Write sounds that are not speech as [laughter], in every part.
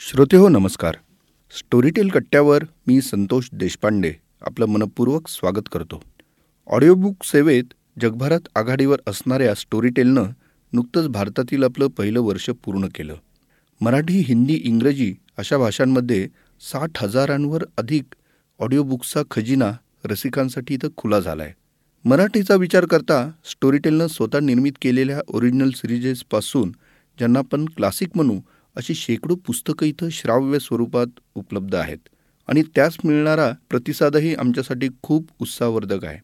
श्रोते हो नमस्कार. स्टोरीटेल कट्ट्यावर मी संतोष देशपांडे आपलं मनपूर्वक स्वागत करतो. ऑडिओबुक सेवेत जगभरात आघाडीवर असणाऱ्या स्टोरीटेलनं नुकतंच भारतातील आपलं पहिलं वर्ष पूर्ण केलं. मराठी हिंदी इंग्रजी अशा भाषांमध्ये साठ हजारांवर अधिक ऑडिओबुक्सचा खजिना रसिकांसाठी इथं खुला झाला आहे मराठीचा विचार करता स्टोरीटेलनं स्वतः निर्मित केलेल्या ओरिजिनल सिरीजेसपासून ज्यांना आपण क्लासिक म्हणू अशी शेकडो पुस्तकं इथं श्राव्य स्वरूपात उपलब्ध आहेत. आणि त्यास मिळणारा प्रतिसादही आमच्यासाठी खूप उत्साहवर्धक आहे.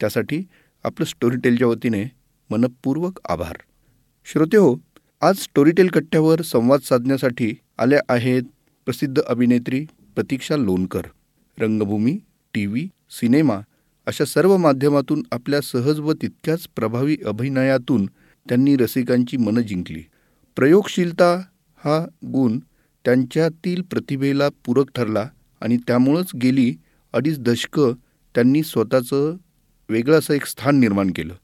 त्यासाठी आपलं स्टोरीटेलच्या वतीने मनपूर्वक आभार. श्रोते हो आज स्टोरीटेल कट्ट्यावर संवाद साधण्यासाठी आल्या आहेत प्रसिद्ध अभिनेत्री प्रतीक्षा लोणकर. रंगभूमी टी व्ही सिनेमा अशा सर्व माध्यमातून आपल्या सहज व तितक्याच प्रभावी अभिनयातून त्यांनी रसिकांची मनं जिंकली. प्रयोगशीलता हा गुण त्यांच्यातील प्रतिभेला पूरक ठरला आणि त्यामुळंच गेली अडीच दशकं त्यांनी स्वतःचं वेगळं असं एक स्थान निर्माण केलं.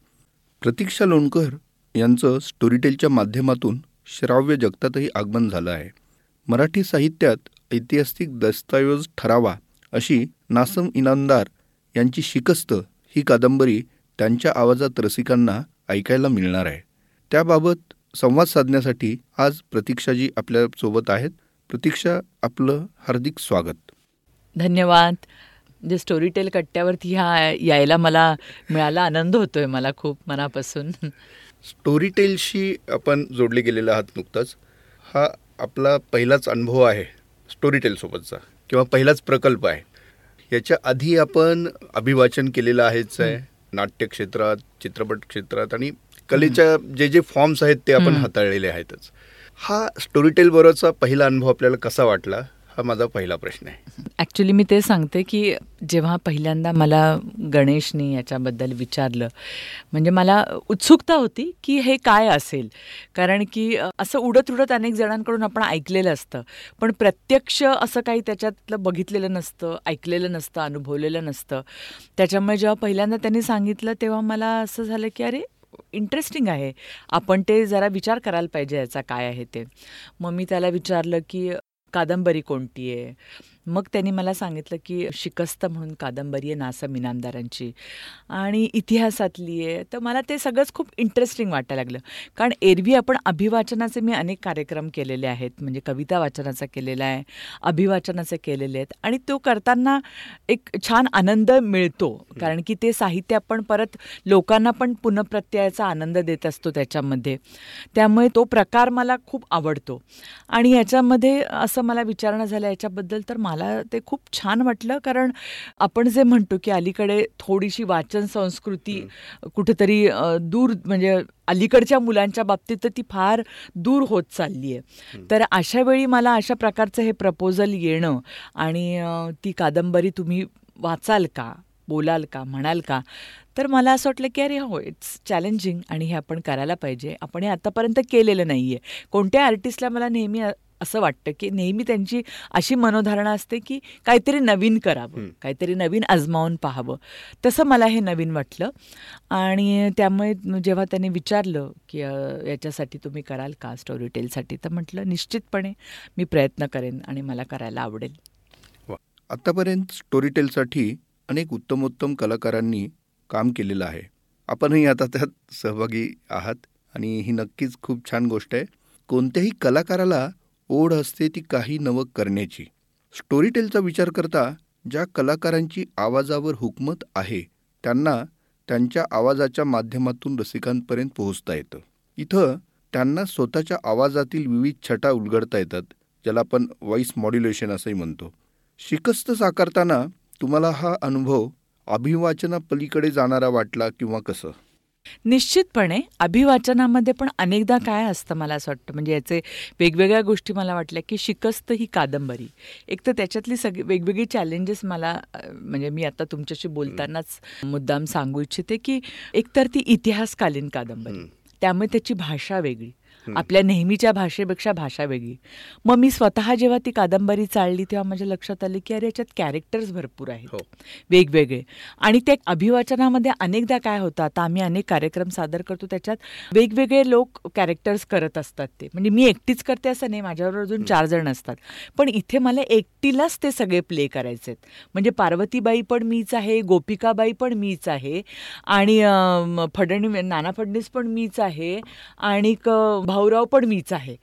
प्रतीक्षा लोणकर यांचं स्टोरीटेलच्या माध्यमातून श्राव्य जगतातही आगमन झालं आहे. मराठी साहित्यात ऐतिहासिक दस्तऐवज ठरावा अशी नासम इनामदार यांची शिकस्त ही कादंबरी त्यांच्या आवाजात रसिकांना ऐकायला मिळणार आहे. त्याबाबत संवाद साधण्यासाठी आज प्रतीक्षाजी आपल्यासोबत आहेत. प्रतीक्षा आपलं हार्दिक स्वागत. धन्यवाद. म्हणजे स्टोरी टेल कट्ट्यावरती ह्या यायला मला मिळाला आनंद होतोय मला खूप मनापासून. स्टोरी टेलशी आपण जोडले गेलेले आहात नुकताच. हा आपला पहिलाच अनुभव आहे स्टोरी टेलसोबतचा किंवा पहिलाच प्रकल्प आहे. याच्या आधी आपण अभिवाचन केलेलं आहेच आहे. नाट्य क्षेत्रात चित्रपट क्षेत्रात आणि कलेच्या जे जे फॉर्म्स आहेत ते आपण हाताळलेले आहेतच. हा स्टोरी टेल बरोबरचा पहिला अनुभव आपल्याला कसा वाटला? हा माझा पहिला प्रश्न आहे. ॲक्च्युली मी ते सांगते की जेव्हा पहिल्यांदा मला गणेशने याच्याबद्दल विचारलं म्हणजे मला उत्सुकता होती की हे काय असेल. कारण की असं उडत उडत अनेक जणांकडून आपण ऐकलेलं असतं. पण प्रत्यक्ष असं काही त्याच्यातलं बघितलेलं नसतं ऐकलेलं नसतं अनुभवलेलं नसतं. त्याच्यामुळे जेव्हा पहिल्यांदा त्यांनी सांगितलं तेव्हा मला असं झालं की अरे इंटरेस्टिंग आहे. आपण ते जरा विचार करायला पाहिजे याचा काय आहे ते. मग मी त्याला विचारलं की कादंबरी कोणती आहे? मग त्यांनी मला सांगितलं की शिकस्त म्हणून कादंबरी आहे नासम इनामदारांची आणि इतिहासातली आहे. तर मला ते सगळंच खूप इंटरेस्टिंग वाटायला लागलं. कारण एरवी आपण अभिवाचनाचे मी अनेक कार्यक्रम केलेले आहेत. म्हणजे कविता वाचनाचा केलेला आहे अभिवाचनाचे केलेले आहेत. आणि तो करताना एक छान आनंद मिळतो. कारण की ते साहित्य आपण परत लोकांना पण पुनप्रत्ययाचा आनंद देत असतो त्याच्यामध्ये. त्यामुळे तो प्रकार मला खूप आवडतो. आणि याच्यामध्ये असं मला विचारणं झालं याच्याबद्दल तर मला ते खूप छान वाटलं कारण आपण जे म्हणतो की अलीकडे थोडीशी वाचन संस्कृती कुठेतरी दूर म्हणजे अलीकडच्या मुलांच्या बाबतीत तर ती फार दूर होत चालली आहे. तर अशा वेळी मला अशा प्रकारचं हे प्रपोजल येणं आणि ती कादंबरी तुम्ही वाचाल का बोलाल का म्हणाल का तर मला असं वाटलं की अरे हो इट्स चॅलेंजिंग आणि हे आपण करायला पाहिजे. आपण हे आतापर्यंत केलेलं नाही आहे कोणत्या आर्टिस्टला मला नेहमी असं वाटतं की नेहमी त्यांची अशी मनोधारणा असते की काहीतरी नवीन करावं काहीतरी नवीन आजमावून पाहावं. तसं मला हे नवीन वाटलं. आणि त्यामुळे जेव्हा त्यांनी विचारलं की याच्यासाठी तुम्ही कराल का स्टोरी टेलसाठी तर म्हटलं निश्चितपणे मी प्रयत्न करेन आणि मला करायला आवडेल. आतापर्यंत स्टोरी टेलसाठी अनेक उत्तमोत्तम कलाकारांनी काम केलेलं आहे. आपणही आता त्यात सहभागी आहात आणि ही नक्कीच खूप छान गोष्ट आहे. कोणत्याही कलाकाराला ओढ असते ती काही नवं करण्याची. स्टोरीटेलचा विचार करता ज्या कलाकारांची आवाजावर हुकमत आहे त्यांना त्यांच्या आवाजाच्या माध्यमातून रसिकांपर्यंत पोहोचता येतं. इथं त्यांना स्वतःच्या आवाजातील विविध छटा उलगडता येतात ज्याला आपण व्हॉइस मॉड्युलेशन असंही म्हणतो. शिकस्त साकारताना तुम्हाला हा अनुभव अभिवाचनापलीकडे जाणारा वाटला किंवा कसं? निश्चितपणे अभिवाचनामध्ये पण अनेकदा काय असतं मला असं वाटतं म्हणजे याचे वेगवेगळ्या गोष्टी मला वाटल्या की शिकस्त ही कादंबरी. एक तर त्याच्यातली सगळी वेगवेगळी चॅलेंजेस मला म्हणजे मी आता तुमच्याशी बोलतानाच मुद्दाम सांगू इच्छिते की एकतर ती इतिहासकालीन कादंबरी. त्यामुळे त्याची भाषा वेगळी. आपल्या नेहमीच्या भाषेपेक्षा भाषा वेगळी. मग मी स्वतः जेव्हा ती कादंबरी चालली तेव्हा माझ्या लक्षात आलं की अरे याच्यात कॅरेक्टर्स भरपूर आहेत. हो. वेगवेगळे. आणि ते अभिवाचनामध्ये अनेकदा काय होतं आता आम्ही अनेक कार्यक्रम सादर करतो त्याच्यात वेगवेगळे लोक कॅरेक्टर्स करत असतात ते. म्हणजे मी एकटीच करते असं नाही माझ्याबरोबर अजून चार जण असतात. पण इथे मला एकटीलाच ते सगळे प्ले करायचे आहेत. म्हणजे पार्वतीबाई पण मीच आहे गोपिकाबाई पण मीच आहे आणि फडणवीस नाना फडणवीस पण मीच आहे आणि भाऊराव पण मीच आहे.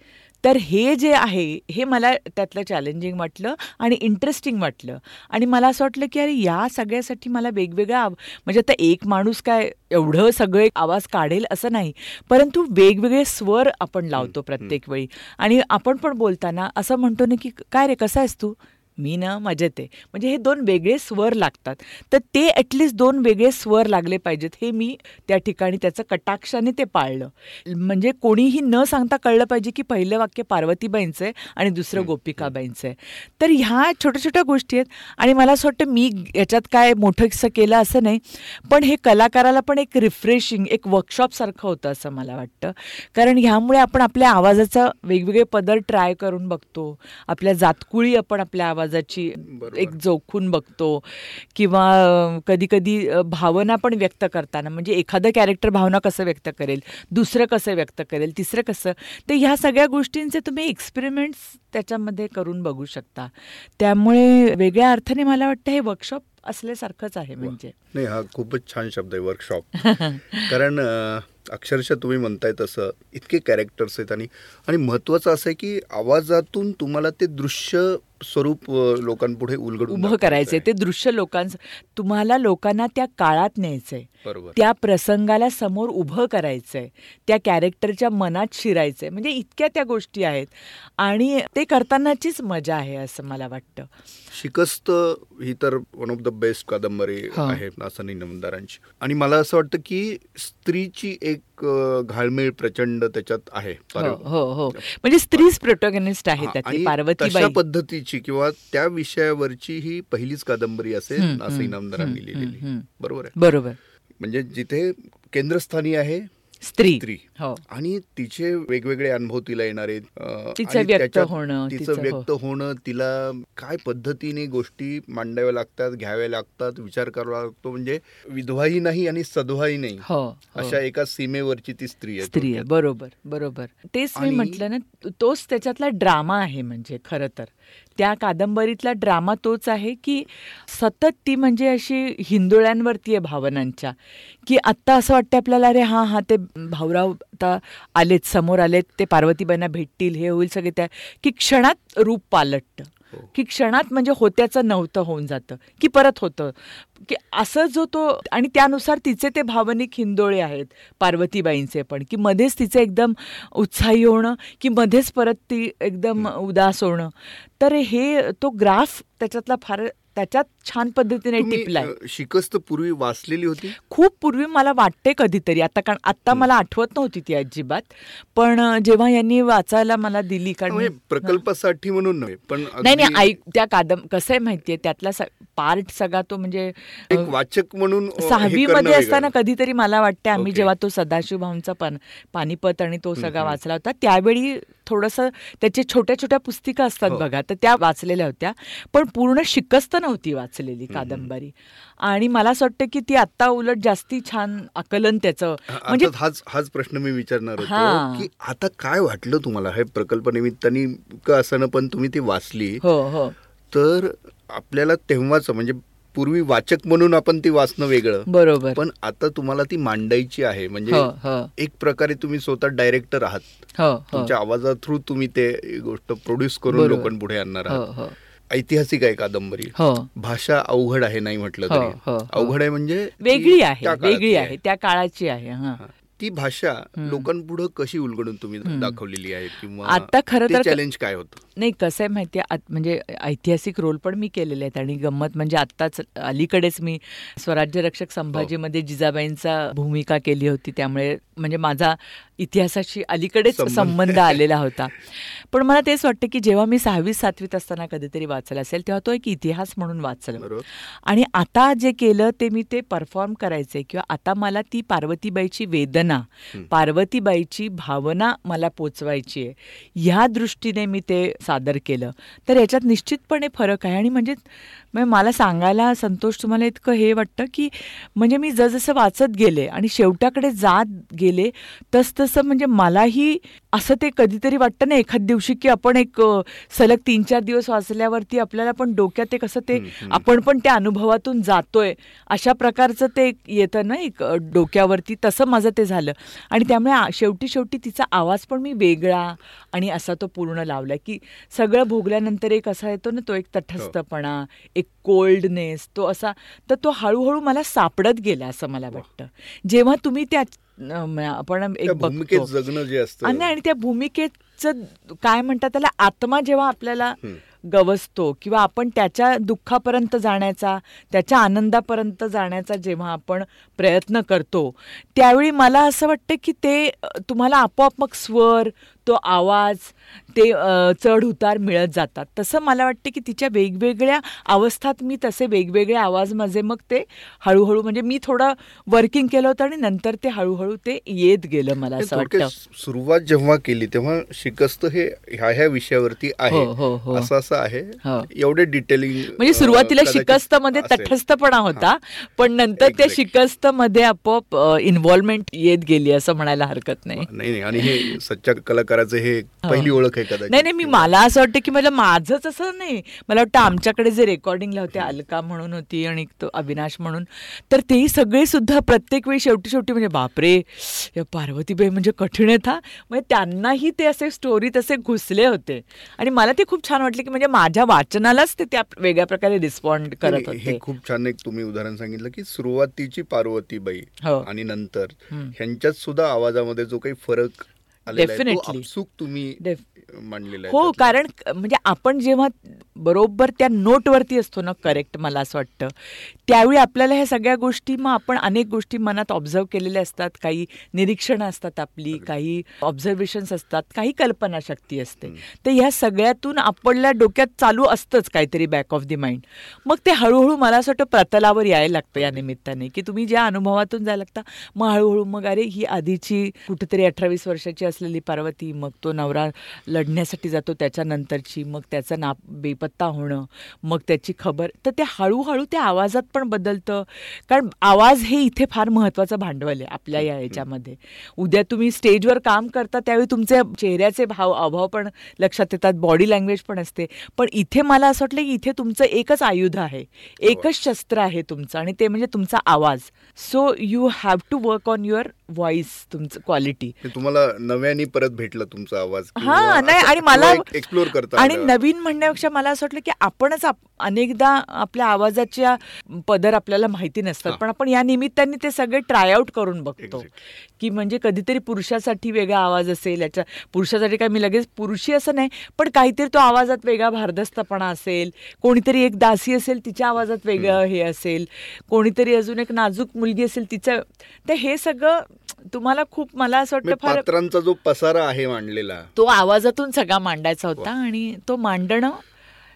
तर हे जे आहे हे मला त्यातलं चॅलेंजिंग वाटलं आणि इंटरेस्टिंग वाटलं. आणि मला असं वाटलं की अरे या सगळ्यासाठी मला वेगवेगळा आव म्हणजे आता एक माणूस काय एवढं सगळे आवाज काढेल असं नाही. परंतु वेगवेगळे स्वर आपण लावतो प्रत्येक वेळी. आणि आपण पण बोलताना असं म्हणतो ना की काय रे कसा आहेस तू? मी ना मजेत आहे. म्हणजे हे दोन वेगळे स्वर लागतात. तर ते ॲटलिस्ट दोन वेगळे स्वर लागले पाहिजेत हे मी त्या ठिकाणी त्याचं कटाक्षाने ते पाळलं. म्हणजे कोणीही न सांगता कळलं पाहिजे की पहिलं वाक्य पार्वतीबाईंचं आहे आणि दुसरं गोपिकाबाईंचं आहे. तर ह्या छोट्या छोट्या गोष्टी आहेत आणि मला असं वाटतं मी याच्यात काय मोठंसं केलं असं नाही. पण हे कलाकाराला पण एक रिफ्रेशिंग एक वर्कशॉपसारखं होतं असं मला वाटतं. कारण ह्यामुळे आपण आपल्या आवाजाचा वेगवेगळे पदर ट्राय करून बघतो. आपल्या जातकुळी आपण आपल्या आवाजाची. एक जोखून बघतो किंवा कधी कधी भावना पण व्यक्त करताना म्हणजे एखादं कॅरेक्टर भावना कसं व्यक्त करेल दुसरं कसं व्यक्त करेल तिसरं कसं तर ह्या सगळ्या गोष्टींचे तुम्ही एक्सपेरिमेंट्स त्याच्यामध्ये करून बघू शकता. त्यामुळे वेगळ्या अर्थाने मला वाटतं हे वर्कशॉप असल्यासारखंच आहे म्हणजे. नाही हा खूपच छान शब्द आहे वर्कशॉप [laughs] कारण अक्षरशः तुम्ही म्हणताय तसं इतके कॅरेक्टर्स आहेत आणि आणि महत्वाचं असं आहे की आवाजातून तुम्हाला ते दृश्य स्वरूप लोकांपुढे उलगडून उभं करायचंय. ते दृश्य लोकांचं तुम्हाला लोकांना त्या काळात न्यायचंय. त्या प्रसंगाला समोर उभं करायचंय. त्या कॅरेक्टरच्या मनात शिरायचंय. म्हणजे इतक्या त्या गोष्टी आहेत. आणि ते करतानाचीच मजा आहे असं मला वाटतं. शिकस्त ही तर वन ऑफ द बेस्ट कादंबरी. आहे नासनी नमदारांची आणि मला असं वाटतं की स्त्रीची एक घाळमेळ प्रचंड त्याच्यात आहे हो हो हो. म्हणजे स्त्रीच प्रोटोगनिस्ट आहे पार्वतीबाई. तशा पद्धतीची किंवा त्या विषयावरची ही पहिलीच कादंबरी असेल हम्म, इनामदारांनी लिहिलेली. बरोबर आहे. बरोबर. म्हणजे जिथे केंद्रस्थानी आहे स्त्री. स्त्री. हो. आणि तिचे वेगवेगळे अनुभव तिला येणारे. अं, तिचं व्यक्त होणं, हो. व्यक्त होणं तिला काय पद्धतीने गोष्टी मांडाव्या लागतात घ्याव्या लागतात विचार करावा लागतो म्हणजे विधवाही नाही आणि सद्वाही नाही. हो हो. अशा एका सीमेवरची ती स्त्री आहे स्त्री आहे. बरोबर बरोबर. तेच मी म्हटलं ना तोच त्याच्यातला ड्रामा आहे म्हणजे खरं तर. त्या कादंबरीतला ड्रामा तोच आहे की सतत ती म्हणजे अशी हिंदोळ्यांवरती आहे भावनांच्या. की आत्ता असं वाटतं आपल्याला अरे हां हां ते भाऊराव आता आलेत समोर आलेत ते पार्वतीबाईंना भेटतील हे होईल सगळे त्या की क्षणात रूप पालटतं. की क्षणात म्हणजे होत्याचं नव्हतं होऊन जातं की परत होतं. की असं जो तो आणि त्यानुसार तिचे ते भावनिक हिंदोळे आहेत पार्वतीबाईंचे पण की मध्येच तिचे एकदम उत्साही होणं की मध्येच परत ती एकदम उदास होणं. तर हे तो ग्राफ त्याच्यातला फार त्याच्यात छान पद्धतीने टिपलाय. शिकस्त पूर्वी वाचलेली होती? खूप पूर्वी मला वाटते कधीतरी. आता कारण आता मला आठवत नव्हती ती अजिबात. पण जेव्हा यांनी वाचायला मला दिली कारण म्हणजे प्रकल्पासाठी म्हणून नव्हे पण नाही नाही ऐक त्या कादम कसं आहे माहितीये त्यातला पार्ट सगळा तो म्हणजे एक वाचक म्हणून सहावी मध्ये असताना. कधीतरी मला वाटते आम्ही. जेव्हा तो सदाशिव भाऊंचा पान पानिपत आणि तो सगळा. वाचला होता त्यावेळी थोडंसं त्याचे छोट्या छोट्या पुस्तिका असतात हो. बघा तर त्या वाचलेल्या होत्या पण पूर्ण शिकस्त नव्हती वाचलेली कादंबरी आणि मला असं वाटतं की ती आत्ता उलट जास्ती छान आकलन त्याचं म्हणजे हाच हाच प्रश्न मी विचारणार. होतो की आता काय वाटलं तुम्हाला हे प्रकल्प निमित्ताने का असं पण तुम्ही ती वाचली हो हो तर आपल्याला तेव्हाच म्हणजे पूर्वी वाचक म्हणून आपण ती वाचणं वेगळं. बरोबर. पण आता तुम्हाला ती मांडायची आहे म्हणजे हो हो. एक प्रकारे तुम्ही स्वतः डायरेक्टर आहात. हो हो. तुमच्या आवाजा थ्रू तुम्ही ते गोष्ट प्रोड्यूस करून. लोकांपुढे आणणार आहात. हो ऐतिहासिक आहे कादंबरी. हो. भाषा अवघड आहे नाही म्हटलं तरी. अवघड आहे म्हणजे वेगळी आहे वेगळी आहे त्या काळाची आहे. ती भाषा. लोकांपुढे कशी उलगडून तुम्ही. दाखवलेली आहे किंवा आता खरं तर चॅलेंज काय होतं नाही कसं आहे माहिती म्हणजे ऐतिहासिक रोल पण मी केलेले आहेत आणि गंमत म्हणजे आत्ताच अलीकडेच मी स्वराज्य रक्षक संभाजीमध्ये जिजाबाईंचा भूमिका केली होती त्यामुळे म्हणजे माझा इतिहासाशी अलीकडेच संबंध. आलेला होता पण मला तेच वाटतं की जेव्हा मी सहावी सातवीत असताना कधीतरी वाचला असेल तेव्हा तो एक इतिहास म्हणून वाचला आणि आता जे केलं ते मी ते परफॉर्म करायचे किंवा आता मला ती पार्वतीबाईची वेदना भावना. पार्वतीबाईची भावना मला पोचवायची आहे. ह्या दृष्टीने मी ते सादर केलं. तर याच्यात निश्चितपणे फरक आहे आणि म्हणजे म्हणजे मला सांगायला संतोष तुम्हाला इतकं हे वाटतं की म्हणजे मी जसजसं वाचत गेले आणि शेवटाकडे जात गेले तसतसं म्हणजे मलाही असं ते कधीतरी वाटतं ना एखाद दिवशी की आपण एक सलग तीन चार दिवस वाचल्यावरती आपल्याला पण डोक्यात ते कसं ते आपण पण त्या अनुभवातून जातोय. अशा प्रकारचं ते एक येतं ना एक डोक्यावरती. तसं माझं ते झालं. आणि त्यामुळे शेवटी शेवटी तिचा आवाज पण मी वेगळा आणि असा तो पूर्ण लावला की सगळं भोगल्यानंतर एक असा येतो ना तो एक तटस्थपणा एक कोल्डनेस तो असा तर तो हळूहळू मला सापडत गेला असं मला वाटतं. जेव्हा तुम्ही त्या आपण एक भूमिकेत जगणं जे असतं. आणि आणि त्या भूमिकेचं काय म्हणतात त्याला आत्मा जेव्हा आपल्याला गवसतो किंवा आपण त्याच्या दुःखापर्यंत जाण्याचा त्याच्या आनंदापर्यंत जाण्याचा जेव्हा आपण प्रयत्न करतो त्यावेळी मला असं वाटतं की ते तुम्हाला आपोआप मग स्वर तो आवाज ते चढ उतार मिळत जातात. तसं मला वाटतं की तिच्या वेगवेगळ्या अवस्थात मी तसे वेगवेगळे आवाज माझे मग ते हळूहळू म्हणजे मी थोडं वर्किंग केलं होतं आणि नंतर ते हळूहळू ते येत गेलं मला असं वाटतं. सुरुवात जेव्हा केली तेव्हा शिकस्त हे ह्या ह्या विषयावरती आहे. हो, हो, हो. असं असं आहे. एवढे डिटेलिंग म्हणजे सुरुवातीला शिकस्त मध्ये तटस्थपणा होता पण नंतर त्या. शिकस्त मध्ये आपोआप इन्व्हॉल्वमेंट येत गेली असं म्हणायला हरकत नाही. नाही नाही. आणि हे सच्च्या कलाकाराचं हे. पहिली ओळख आहे. कदाचित नाही नाही मी मला असं वाटतं की मला माझंच असं नाही मला वाटतं आमच्याकडे जे रेकॉर्डिंगला होते अलका म्हणून होती आणि तो अविनाश म्हणून तर तेही सगळे सुद्धा प्रत्येक वेळी शेवटी शेवटी म्हणजे बापरे या पार्वतीबाई म्हणजे कठीण आहेत हा म्हणजे त्यांनाही ते असे स्टोरी तसे घुसले होते आणि मला ते खूप छान वाटले की म्हणजे माझ्या वाचनालाच ते त्या वेगळ्या प्रकारे रिस्पॉन्ड करत होते हे खूप छान एक तुम्ही उदाहरण सांगितलं की सुरुवातीची पार्वतीबाई हो. आणि नंतर. ह्यांच्यात सुद्धा आवाजामध्ये जो काही फरक. आपसूक तुम्ही मांडलेला हो. कारण म्हणजे आपण जेव्हा बरोबर त्या नोटवरती असतो ना करेक्ट मला असं वाटतं त्यावेळी आपल्याला ह्या सगळ्या गोष्टी मग आपण अनेक गोष्टी मनात ऑब्झर्व केलेल्या असतात. काही निरीक्षणं असतात आपली काही ऑब्झर्वेशन्स असतात काही कल्पनाशक्ती असते. तर ह्या सगळ्यातून आपल्या डोक्यात चालू असतंच काहीतरी बॅक ऑफ दी माइंड मग ते हळूहळू मला असं वाटतं प्रतलावर यायला लागतं या निमित्ताने की तुम्ही ज्या अनुभवातून जायला लागता मग हळूहळू मग अरे ही आधीची कुठेतरी अठरावीस वर्षाची असलेली पार्वती मग तो नवरा लढण्यासाठी जातो त्याच्यानंतरची. मग त्याचा ना बेपत्ता होणं मग त्याची खबर. तर ते हळूहळू त्या आवाजात पण बदलतं. कारण आवाज हे इथे फार महत्त्वाचं भांडवल आहे आपल्या या याच्यामध्ये. उद्या तुम्ही स्टेजवर काम करता त्यावेळी तुमचे चेहऱ्याचे भाव अभाव पण लक्षात येतात. बॉडी लँग्वेज पण असते. पण इथे मला असं वाटलं की इथे तुमचं एकच आयुध आहे. एकच शस्त्र आहे तुमचं आणि ते म्हणजे तुमचा आवाज. So you have to work on your voice तुमचं क्वालिटी तुम्हाला नव्याने परत भेटला तुमचा आवाज हा नाही आणि [laughs] मला एक्सप्लोर करता आणि. नवीन म्हणण्यापेक्षा मला असं वाटलं की आपणच आप- अनेकदा आपल्या आवाजाच्या पदर आपल्याला माहिती नसतात. पण आपण या निमित्ताने ते सगळे ट्रायआउट करून बघतो. की म्हणजे कधीतरी पुरुषासाठी वेगळा आवाज असेल याच्या पुरुषासाठी काय मी लगेच पुरुषी असं नाही पण काहीतरी तो आवाजात वेगळा भारदस्तपणा असेल कोणीतरी एक दासी असेल तिच्या आवाजात वेगळं हे असेल कोणीतरी अजून एक नाजूक मुलगी असेल तिचं तर हे सगळं तुम्हाला खूप मला असं वाटतं फार पात्रांचा जो पसारा आहे मांडलेला. तो आवाजातून सगळा मांडायचा होता आणि तो मांडणं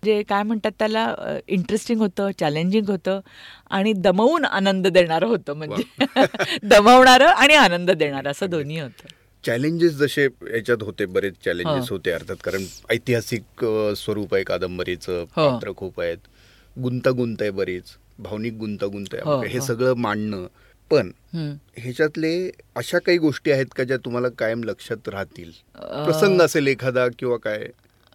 जे काय म्हणतात त्याला इंटरेस्टिंग होतं चॅलेंजिंग होतं आणि दमवून आनंद देणारं होतं म्हणजे. [laughs] दमवणारं आणि आनंद देणारं असं दोन्ही होतं. चॅलेंजेस जसे याच्यात होते बरेच चॅलेंजेस हो. होते अर्थात कारण ऐतिहासिक स्वरूप आहे कादंबरीचं हो. पात्र खूप आहेत. गुंतागुंत आहे बरीच. भावनिक गुंतागुंत आहे हो, हे हो. सगळं मांडणं पण. ह्याच्यातले अशा काही गोष्टी आहेत का ज्या तुम्हाला कायम लक्षात राहतील प्रसंग असेल एखादा किंवा काय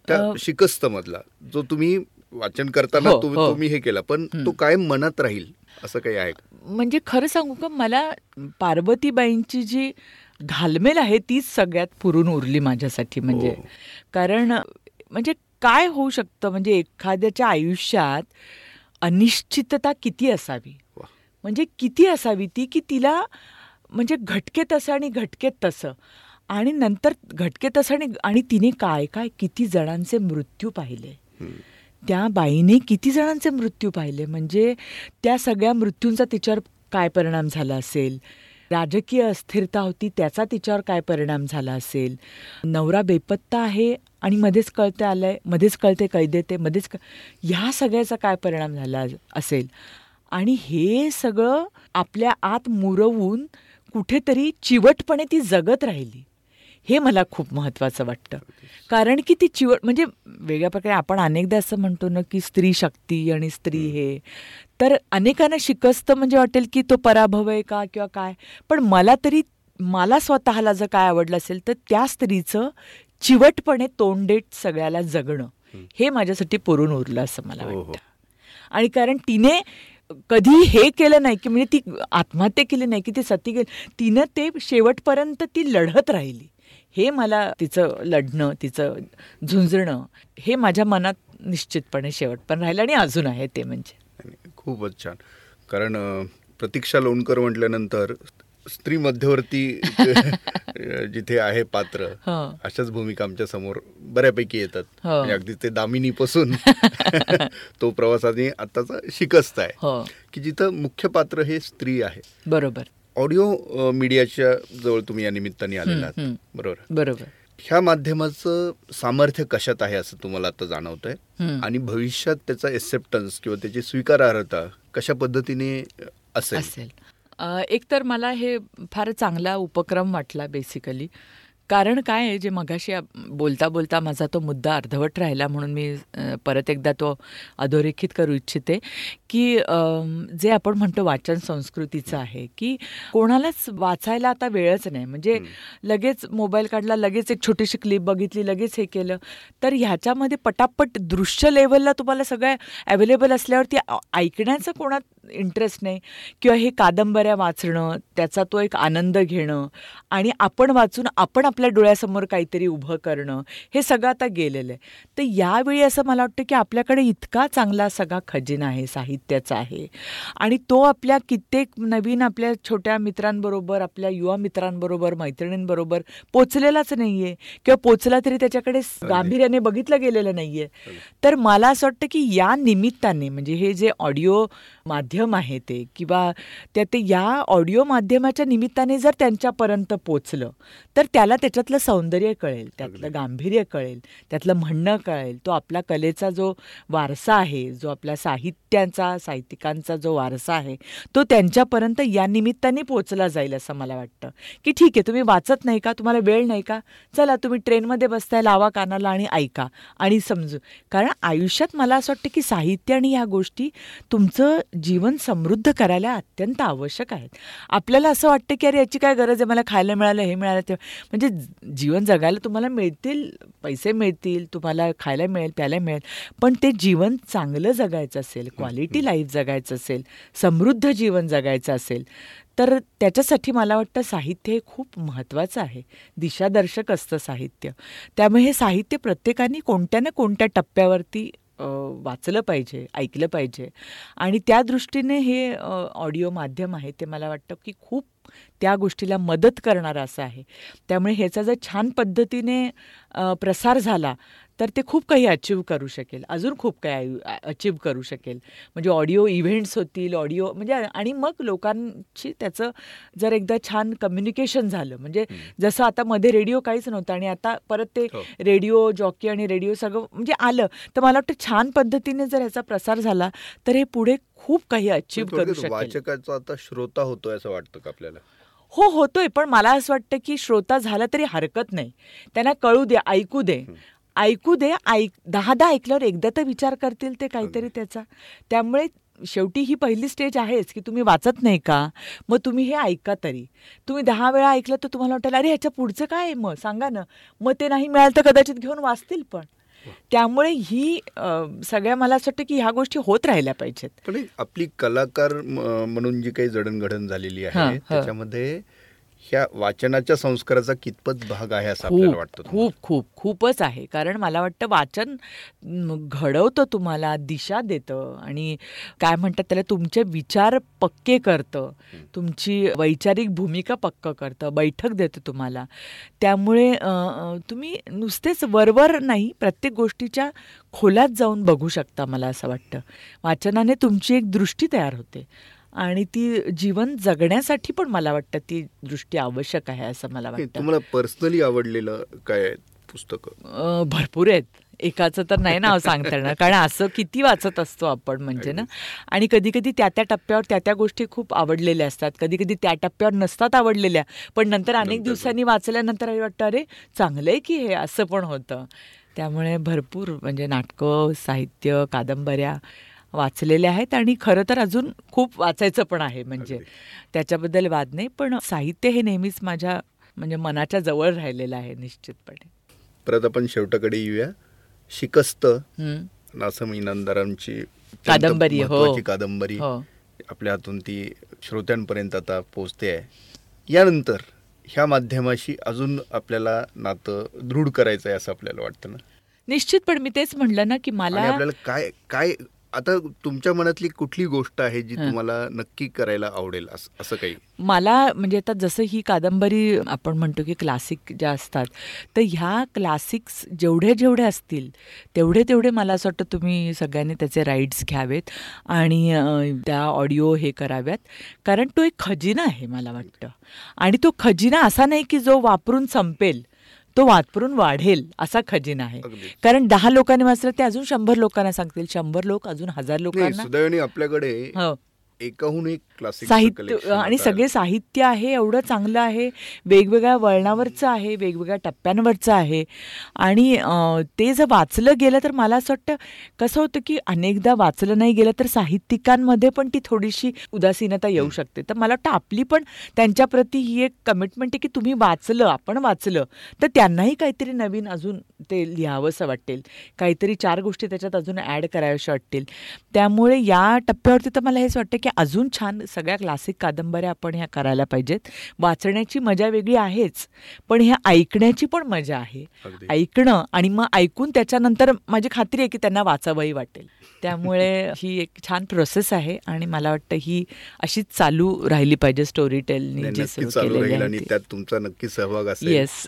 त्या शिकस्त मधला जो तुम्ही वाचन करताना हो, तुम्ही हो. तुम्ही हे केला पण. तो कायम मनात राहील असं काही आहे? म्हणजे खरं सांगू का मला पार्वतीबाईंची जी घालमेल आहे तीच सगळ्यात पुरून उरली माझ्यासाठी म्हणजे हो. कारण म्हणजे काय होऊ शकतं म्हणजे एखाद्याच्या आयुष्यात अनिश्चितता किती असावी. म्हणजे किती असावी ती की तिला म्हणजे घटके तसं आणि घटकेत तसं. आणि नंतर घटके तसं आणि आणि तिने काय काय किती जणांचे मृत्यू पाहिले. त्या बाईने किती जणांचे मृत्यू पाहिले? म्हणजे त्या सगळ्या मृत्यूंचा तिच्यावर काय परिणाम झाला असेल? राजकीय अस्थिरता होती त्याचा तिच्यावर काय परिणाम झाला असेल? नवरा बेपत्ता आहे आणि मध्येच कळते आलंय मध्येच कळते कैदेते मध्येच क ह्या सगळ्याचा काय परिणाम झाला असेल? आणि हे सगळं आपल्या आत मुरवून कुठेतरी चिवटपणे ती जगत राहिली. हे मला खूप महत्त्वाचं वाटतं. कारण की ती चिवट म्हणजे वेगळ्या प्रकारे आपण अनेकदा असं म्हणतो ना की स्त्री शक्ती आणि स्त्री हे. तर अनेकांना शिकस्त म्हणजे वाटेल की तो पराभव आहे का किंवा काय? पण मला तरी मला स्वतःला जर काय आवडलं असेल तर त्या स्त्रीचं चिवटपणे तोंडेट सगळ्याला जगणं. हे माझ्यासाठी पुरून उरलं असं मला हो, हो. वाटतं. आणि कारण तिने कधी हे केलं नाही की म्हणजे ती आत्महत्या केली नाही की ती सती गेली तिनं ते शेवटपर्यंत ती लढत राहिली. हे मला तिचं लढणं तिचं झुंजणं हे माझ्या मनात निश्चितपणे शेवटपर्यंत राहिलं आणि अजून आहे ते म्हणजे. खूपच छान. कारण प्रतीक्षा लोणकर म्हटल्यानंतर स्त्री मध्यवर्ती [laughs] जिथे आहे पात्र हं. अशाच भूमिका आमच्यासमोर बऱ्यापैकी येतात. हो. म्हणजे अगदी ते दामिनीपासून [laughs] तो प्रवासाने आताचा शिकस्त आहे. हो. की जिथं मुख्य पात्र हे स्त्री आहे. बरोबर. ऑडिओ मीडियाच्या जवळ तुम्ही या निमित्ताने आलेला बरोबर. बरोबर. ह्या माध्यमाचं सामर्थ्य कशात आहे असं तुम्हाला आता जाणवतंय? हम्म. आणि भविष्यात त्याचा एक्सेप्टन्स किंवा त्याची स्वीकारार्हता कशा पद्धतीने असेल. असेल अ, एक तर मला हे फार चांगला उपक्रम वाटला बेसिकली कारण काय आहे जे मगाशी बोलता बोलता माझा तो मुद्दा अर्धवट राहिला म्हणून मी परत एकदा तो अधोरेखित करू इच्छिते की जे आपण म्हणतो वाचन संस्कृतीचं आहे की कोणालाच वाचायला आता वेळच नाही. म्हणजे लगेच मोबाईल काढला लगेच एक छोटीशी क्लिप बघितली लगेच हे केलं. तर ह्याच्यामध्ये पटापट दृश्य लेवलला तुम्हाला सगळं अवेलेबल असल्यावरती ऐकण्याचं कोणात इंटरेस्ट नाही. किंवा हे कादंबऱ्या वाचणं त्याचा तो एक आनंद घेणं आणि आपण वाचून आपण आपल्या डोळ्यासमोर काहीतरी उभं करणं हे सगळं आता गेलेलं आहे. तर यावेळी असं मला वाटतं की आपल्याकडे इतका चांगला सगळा खजिना आहे साहित्याचा आहे. आणि तो आपल्या कित्येक नवीन आपल्या छोट्या मित्रांबरोबर आपल्या युवा मित्रांबरोबर मैत्रिणींबरोबर पोचलेलाच नाही आहे किंवा पोचला तरी त्याच्याकडे गांभीर्याने बघितलं गेलेलं नाही आहे तर मला असं वाटतं की या निमित्ताने म्हणजे हे जे ऑडिओ माध्यम आहे ते किंवा त्या ते या ऑडिओ माध्यमाच्या निमित्ताने जर त्यांच्यापर्यंत पोचलं तर त्याला त्याच्यातलं सौंदर्य कळेल त्यातलं गांभीर्य कळेल त्यातलं म्हणणं कळेल. तो आपला कलेचा जो वारसा आहे जो आपल्या साहित्यांचा साहित्यिकांचा जो वारसा आहे तो त्यांच्यापर्यंत या निमित्ताने पोचला जाईल असं मला वाटतं. की ठीक आहे तुम्ही वाचत नाही का? तुम्हाला वेळ नाही का? चला तुम्ही ट्रेनमध्ये बसताय लावा कानाला आणि ऐका. आणि समजू. कारण आयुष्यात मला असं वाटतं की साहित्य आणि ह्या गोष्टी तुमचं जीवन समृद्ध करायला अत्यंत आवश्यक आहेत आपल्याला असं वाटतं की अरे याची काय गरज आहे? मला खायला मिळालं हे मिळालं ते म्हणजे जीवन जगायला तुम्हाला मिळतील पैसे मिळतील तुम्हाला खायला मिळेल प्यायला मिळेल. पण ते जीवन चांगलं जगायचं असेल क्वालिटी लाईफ जगायचं असेल समृद्ध जीवन जगायचं असेल तर त्याच्यासाठी मला वाटतं साहित्य हे खूप महत्त्वाचं आहे. दिशादर्शक असतं साहित्य. त्यामुळे हे साहित्य प्रत्येकाने कोणत्या ना कोणत्या टप्प्यावरती वाचलं पाहिजे ऐकलं पाहिजे. आणि त्या दृष्टीने हे ऑडिओ माध्यम आहे ते मला वाटतं की खूप त्या गोष्टीला मदत करणारं असं आहे. त्यामुळे ह्याचा जर छान पद्धतीने प्रसार झाला तर ते खूप काही अचीव करू शकेल. अजून खूप काही अचीव करू शकेल. म्हणजे ऑडिओ इव्हेंट्स होतील ऑडिओ म्हणजे आणि मग लोकांची त्याचं जर एकदा छान कम्युनिकेशन झालं म्हणजे जसं आता मध्ये रेडिओ काहीच नव्हतं आणि आता परत ते हो. रेडिओ जॉकी आणि रेडिओ सगळं म्हणजे आलं. तर मला वाटतं छान पद्धतीने जर याचा प्रसार झाला तर हे पुढे खूप काही अचीव करू शकेल. वाचकाचा आता श्रोता होतोय असं वाटतं का आपल्याला? हो होतोय. पण मला असं वाटतं की श्रोता झाला तरी हरकत नाही. त्यांना कळू दे ऐकू दे. ऐकू दे ऐक दहादा ऐकल्यावर एकदा तर विचार करतील ते काहीतरी त्याचा. त्यामुळे शेवटी ही पहिली स्टेज आहेच की तुम्ही वाचत नाही का? मग तुम्ही हे ऐका तरी. तुम्ही दहा वेळा ऐकलं तर तुम्हाला वाटेल अरे ह्याच्या पुढचं काय आहे मग? सांगा ना. मग ते नाही मिळालं तर कदाचित घेऊन वाचतील पण. त्यामुळे ही सगळ्या मला असं वाटतं की ह्या गोष्टी होत राहिल्या पाहिजेत. पण आपली कलाकार म्हणून जी काही जडणघडण झालेली आहे. त्याच्यामध्ये ह्या वाचनाच्या संस्काराचा कितपत भाग आहे असं आपल्याला वाटतं? खूप खूप खूपच आहे. कारण मला वाटतं वाचन घडवतं तुम्हाला दिशा देतं आणि काय म्हणतात त्याला तुमचे विचार पक्के करतं. तुमची वैचारिक भूमिका पक्क करतं बैठक देतं तुम्हाला. त्यामुळे तुम्ही नुसतेच वरवर नाही प्रत्येक गोष्टीच्या खोलात जाऊन बघू शकता मला असं वाटतं. वाचनाने तुमची एक दृष्टी तयार होते. आणि ती जीवन जगण्यासाठी पण मला वाटतं ती दृष्टी आवश्यक आहे असं मला वाटतं. तुम्हाला पर्सनली आवडलेलं काय पुस्तकं? भरपूर आहेत. एकाचं तर नाही नाव सांगता येणार [laughs] कारण असं किती वाचत असतो आपण म्हणजे ना. आणि कधी कधी त्या त्या टप्प्यावर त्या त्या गोष्टी खूप आवडलेल्या असतात. कधी कधी त्या टप्प्यावर नसतात आवडलेल्या. पण नंतर अनेक दिवसांनी वाचल्यानंतर वाटतं अरे चांगलं आहे की हे असं पण होतं. त्यामुळे भरपूर म्हणजे नाटकं साहित्य कादंबऱ्या वाचलेल्या आहेत आणि खरं तर अजून खूप वाचायचं पण आहे म्हणजे. त्याच्याबद्दल वाद नाही पण साहित्य हे नेहमीच माझ्या म्हणजे मनाच्या जवळ राहिलेलं आहे निश्चितपणे. परत आपण शेवटाकडे येऊया. शिकस्त इनामदारांची अत्यंत कादंबरी, हो. कादंबरी हो. आपल्या हातून ती श्रोत्यांपर्यंत आता पोचते आहे. यानंतर ह्या माध्यमाशी अजून आपल्याला नातं दृढ करायचं आहे असं आपल्याला वाटतं ना? निश्चितपणे मी तेच म्हणलं ना की मला आपल्याला काय काय आता तुमच्या मनातली कुठली गोष्ट आहे जी. तुम्हाला नक्की करायला आवडेल? असं असं काही? मला म्हणजे आता जसं ही कादंबरी आपण म्हणतो की क्लासिक ज्या असतात तर ह्या क्लासिक्स जेवढे जेवढे असतील तेवढे तेवढे मला असं वाटतं तुम्ही सगळ्यांनी त्याचे राईट्स घ्यावेत आणि त्या ऑडिओ हे कराव्यात. कारण तो एक खजिना आहे मला वाटतं. आणि तो खजिना असा नाही की जो वापरून संपेल. तो वापरून वाढेल असा खजिना आहे. कारण दहा लोकांनी वाचलं ते अजून शंभर लोकांना सांगतील. शंभर लोक अजून हजार लोकांना. सुदैवाने आपल्याकडे हो. एकाहून एक क्लासिक साहित्य आणि सगळे साहित्य आहे एवढं चांगलं आहे. वेगवेगळ्या वळणावरचं आहे वेगवेगळ्या टप्प्यांवरचं आहे. आणि ते जर वाचलं गेलं तर मला असं वाटतं कसं होतं की अनेकदा वाचलं नाही गेलं तर साहित्यिकांमध्ये पण ती थोडीशी उदासीनता येऊ शकते. तर मला वाटतं आपली पण त्यांच्याप्रती ही एक कमिटमेंट आहे की तुम्ही वाचलं आपण वाचलं तर त्यांनाही काहीतरी नवीन अजून ते लिहावंसं वाटेल. काहीतरी चार गोष्टी त्याच्यात अजून ॲड कराव्याशा वाटतील. त्यामुळे या टप्प्यावरती तर मला हेच वाटतं की अजून छान सगळ्या क्लासिक कादंबऱ्या आपण ह्या करायला पाहिजेत. वाचण्याची मजा वेगळी आहेच पण ह्या ऐकण्याची पण मजा आहे. ऐकणं आणि मग ऐकून त्याच्यानंतर माझी खात्री आहे की त्यांना वाचावंही वाटेल. त्यामुळे [laughs] ही एक छान प्रोसेस आहे आणि मला वाटतं ही अशीच चालू राहिली पाहिजे स्टोरी टेलनी तुमचा नक्की सहभाग असेल येस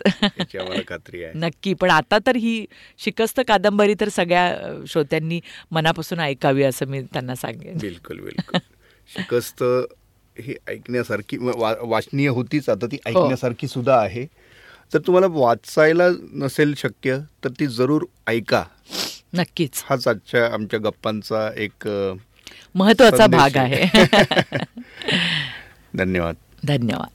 खात्री आहे. [laughs] नक्की पण आता तर ही शिकस्त कादंबरी तर सगळ्या श्रोत्यांनी मनापासून ऐकावी असं मी त्यांना सांगेन. बिलकुल बिलकुल. [laughs] शिकस्त ही ऐकण्यासारखी वा- वाचनीय होतीच आता हो. ती ऐकण्यासारखी सुद्धा आहे. जर तुम्हाला वाचायला नसेल शक्य तर ती जरूर ऐका. नक्कीच. हाच आजच्या आमच्या गप्पांचा एक महत्त्वाचा भाग. आहे. [laughs] धन्यवाद. धन्यवाद.